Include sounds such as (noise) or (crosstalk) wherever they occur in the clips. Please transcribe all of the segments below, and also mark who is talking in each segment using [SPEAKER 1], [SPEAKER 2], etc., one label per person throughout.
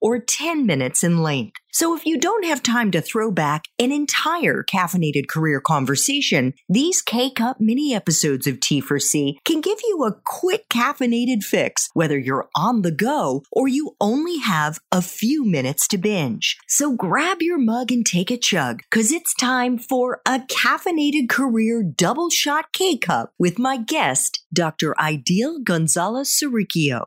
[SPEAKER 1] or 10 minutes in length. So if you don't have time to throw back an entire caffeinated career conversation, these K-Cup mini episodes of T4C can give you a quick caffeinated fix, whether you're on the go or you only have a few minutes to binge. So grab your mug and take a chug, cause it's time for a caffeinated career double shot K-Cup with my guest, Dr. Aidyl Gonzalez Serricchio.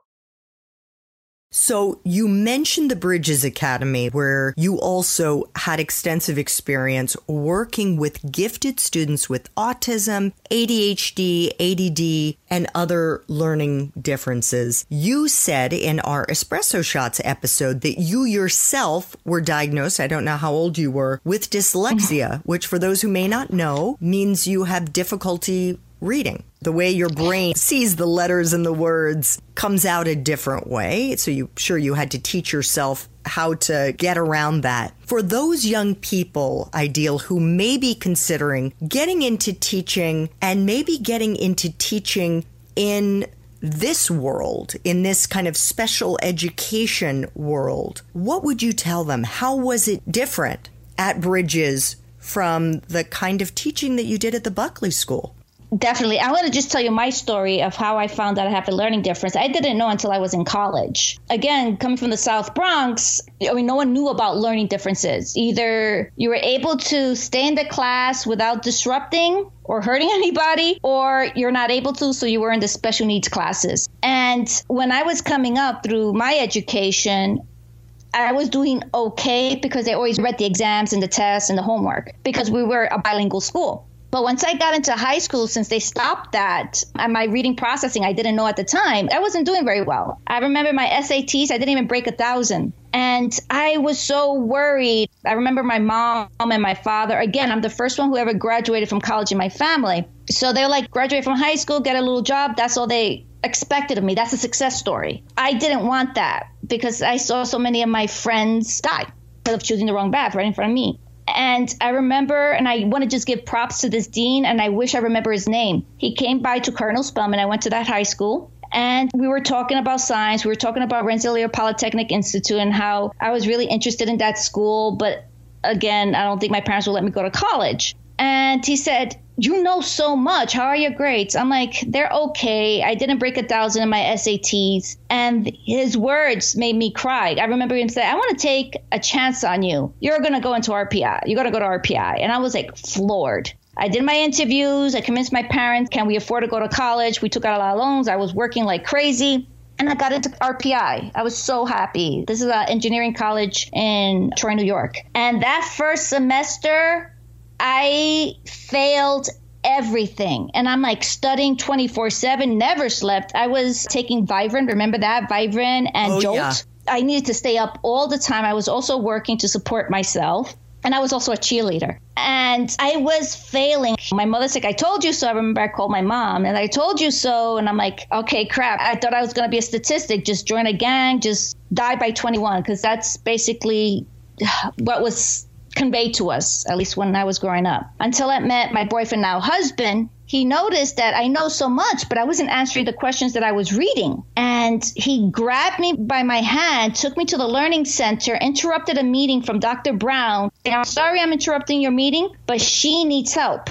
[SPEAKER 1] So you mentioned the Bridges Academy where you also had extensive experience working with gifted students with autism, ADHD, ADD, and other learning differences. You said in our Espresso Shots episode that you yourself were diagnosed, I don't know how old you were, with dyslexia, (laughs) which for those who may not know means you have difficulty reading. The way your brain sees the letters and the words comes out a different way. So you sure you had to teach yourself how to get around that. For those young people, Aidyl, who may be considering getting into teaching and maybe getting into teaching in this world, in this kind of special education world, what would you tell them? How was it different at Bridges from the kind of teaching that you did at the Buckley School?
[SPEAKER 2] Definitely. I want to just tell you my story of how I found out I have a learning difference. I didn't know until I was in college. Again, coming from the South Bronx, I mean, no one knew about learning differences. Either you were able to stay in the class without disrupting or hurting (laughs) anybody, or you're not able to, so you were in the special needs classes. And when I was coming up through my education, I was doing okay because I always read the exams and the tests and the homework because we were a bilingual school. But once I got into high school, since they stopped that and my reading processing, I didn't know at the time, I wasn't doing very well. I remember my SATs, I didn't even break a thousand. And I was so worried. I remember my mom and my father. Again, I'm the first one who ever graduated from college in my family. So they're like, graduate from high school, get a little job. That's all they expected of me. That's a success story. I didn't want that because I saw so many of my friends die because of choosing the wrong path right in front of me. And I remember, and I want to just give props to this dean, and I wish I remember his name. He came by to Cardinal Spellman. I went to that high school. And we were talking about science. We were talking about Rensselaer Polytechnic Institute and how I was really interested in that school. But again, I don't think my parents will let me go to college. And he said, you know so much. How are your grades? I'm like, they're okay. I didn't break a thousand in my SATs. And his words made me cry. I remember him say, I want to take a chance on you. You're going to go into RPI. You're going to go to RPI. And I was like floored. I did my interviews. I convinced my parents, can we afford to go to college? We took out a lot of loans. I was working like crazy. And I got into RPI. I was so happy. This is an engineering college in Troy, New York. And that first semester, I failed everything. And I'm like studying 24 7, never slept. I was taking Vivarin, remember that? Vivarin and
[SPEAKER 1] oh,
[SPEAKER 2] Jolt.
[SPEAKER 1] Yeah.
[SPEAKER 2] I needed to stay up all the time. I was also working to support myself. And I was also a cheerleader. And I was failing. My mother's like, I told you so. I remember I called my mom and I told you so. And I'm like, okay, crap. I thought I was going to be a statistic. Just join a gang, just die by 21. Because that's basically (sighs) what was conveyed to us, at least when I was growing up. Until I met my boyfriend, now husband, he noticed that I know so much, but I wasn't answering the questions that I was reading. And he grabbed me by my hand, took me to the learning center, interrupted a meeting from Dr. Brown. I'm sorry I'm interrupting your meeting, but she needs help.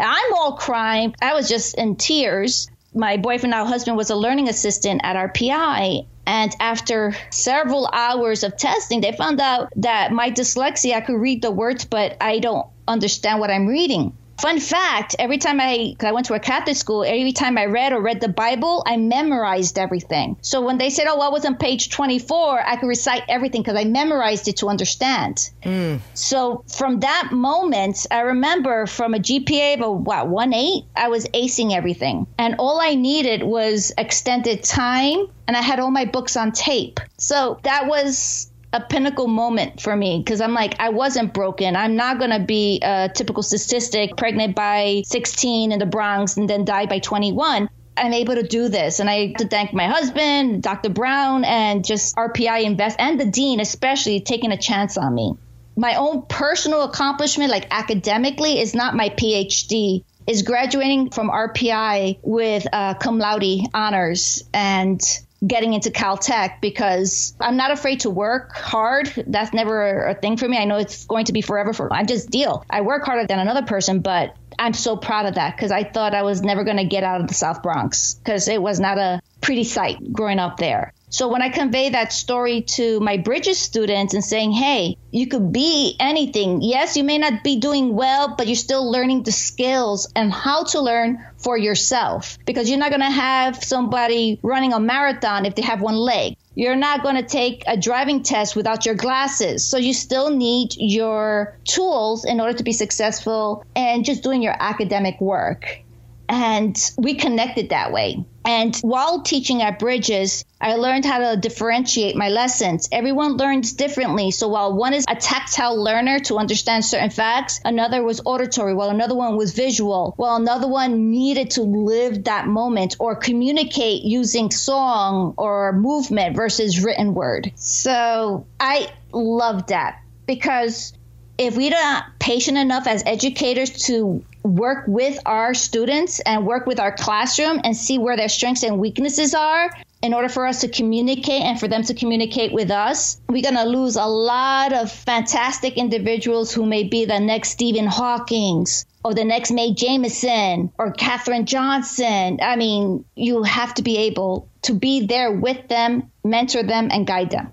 [SPEAKER 2] I'm all crying. I was just in tears. My boyfriend, now husband, was a learning assistant at RPI. And after several hours of testing, they found out that my dyslexia, I could read the words, but I don't understand what I'm reading. Fun fact every time I, I went to a Catholic school, every time I read or read the Bible, I memorized everything. So when they said, oh, what was on page 24, I could recite everything because I memorized it to understand. Mm. So from that moment, I remember from a GPA of what, 1 8, I was acing everything. And all I needed was extended time, and I had all my books on tape. So that was a pinnacle moment for me because I'm like, I wasn't broken. I'm not going to be a typical statistic, pregnant by 16 in the Bronx and then die by 21. I'm able to do this. And I to thank my husband, Dr. Brown, and just RPI Invest and the dean, especially taking a chance on me. My own personal accomplishment, like academically, is not my PhD. Is graduating from RPI with uh, cum laude honors and getting into Caltech because I'm not afraid to work hard. That's never a thing for me. I know it's going to be forever for I just deal. I work harder than another person, but I'm so proud of that because I thought I was never going to get out of the South Bronx because it was not a pretty sight growing up there. So when I convey that story to my Bridges students and saying, hey, you could be anything. Yes, you may not be doing well, but you're still learning the skills and how to learn for yourself because you're not going to have somebody running a marathon if they have one leg. You're not going to take a driving test without your glasses. So you still need your tools in order to be successful and just doing your academic work. And we connected that way. And while teaching at Bridges, I learned how to differentiate my lessons. Everyone learns differently. So while one is a tactile learner to understand certain facts, another was auditory, while another one was visual, while another one needed to live that moment or communicate using song or movement versus written word. So I love that because if we're not patient enough as educators to work with our students and work with our classroom and see where their strengths and weaknesses are in order for us to communicate and for them to communicate with us, we're going to lose a lot of fantastic individuals who may be the next Stephen Hawking's or the next Mae Jemison or Katherine Johnson. I mean, you have to be able to be there with them, mentor them, and guide them.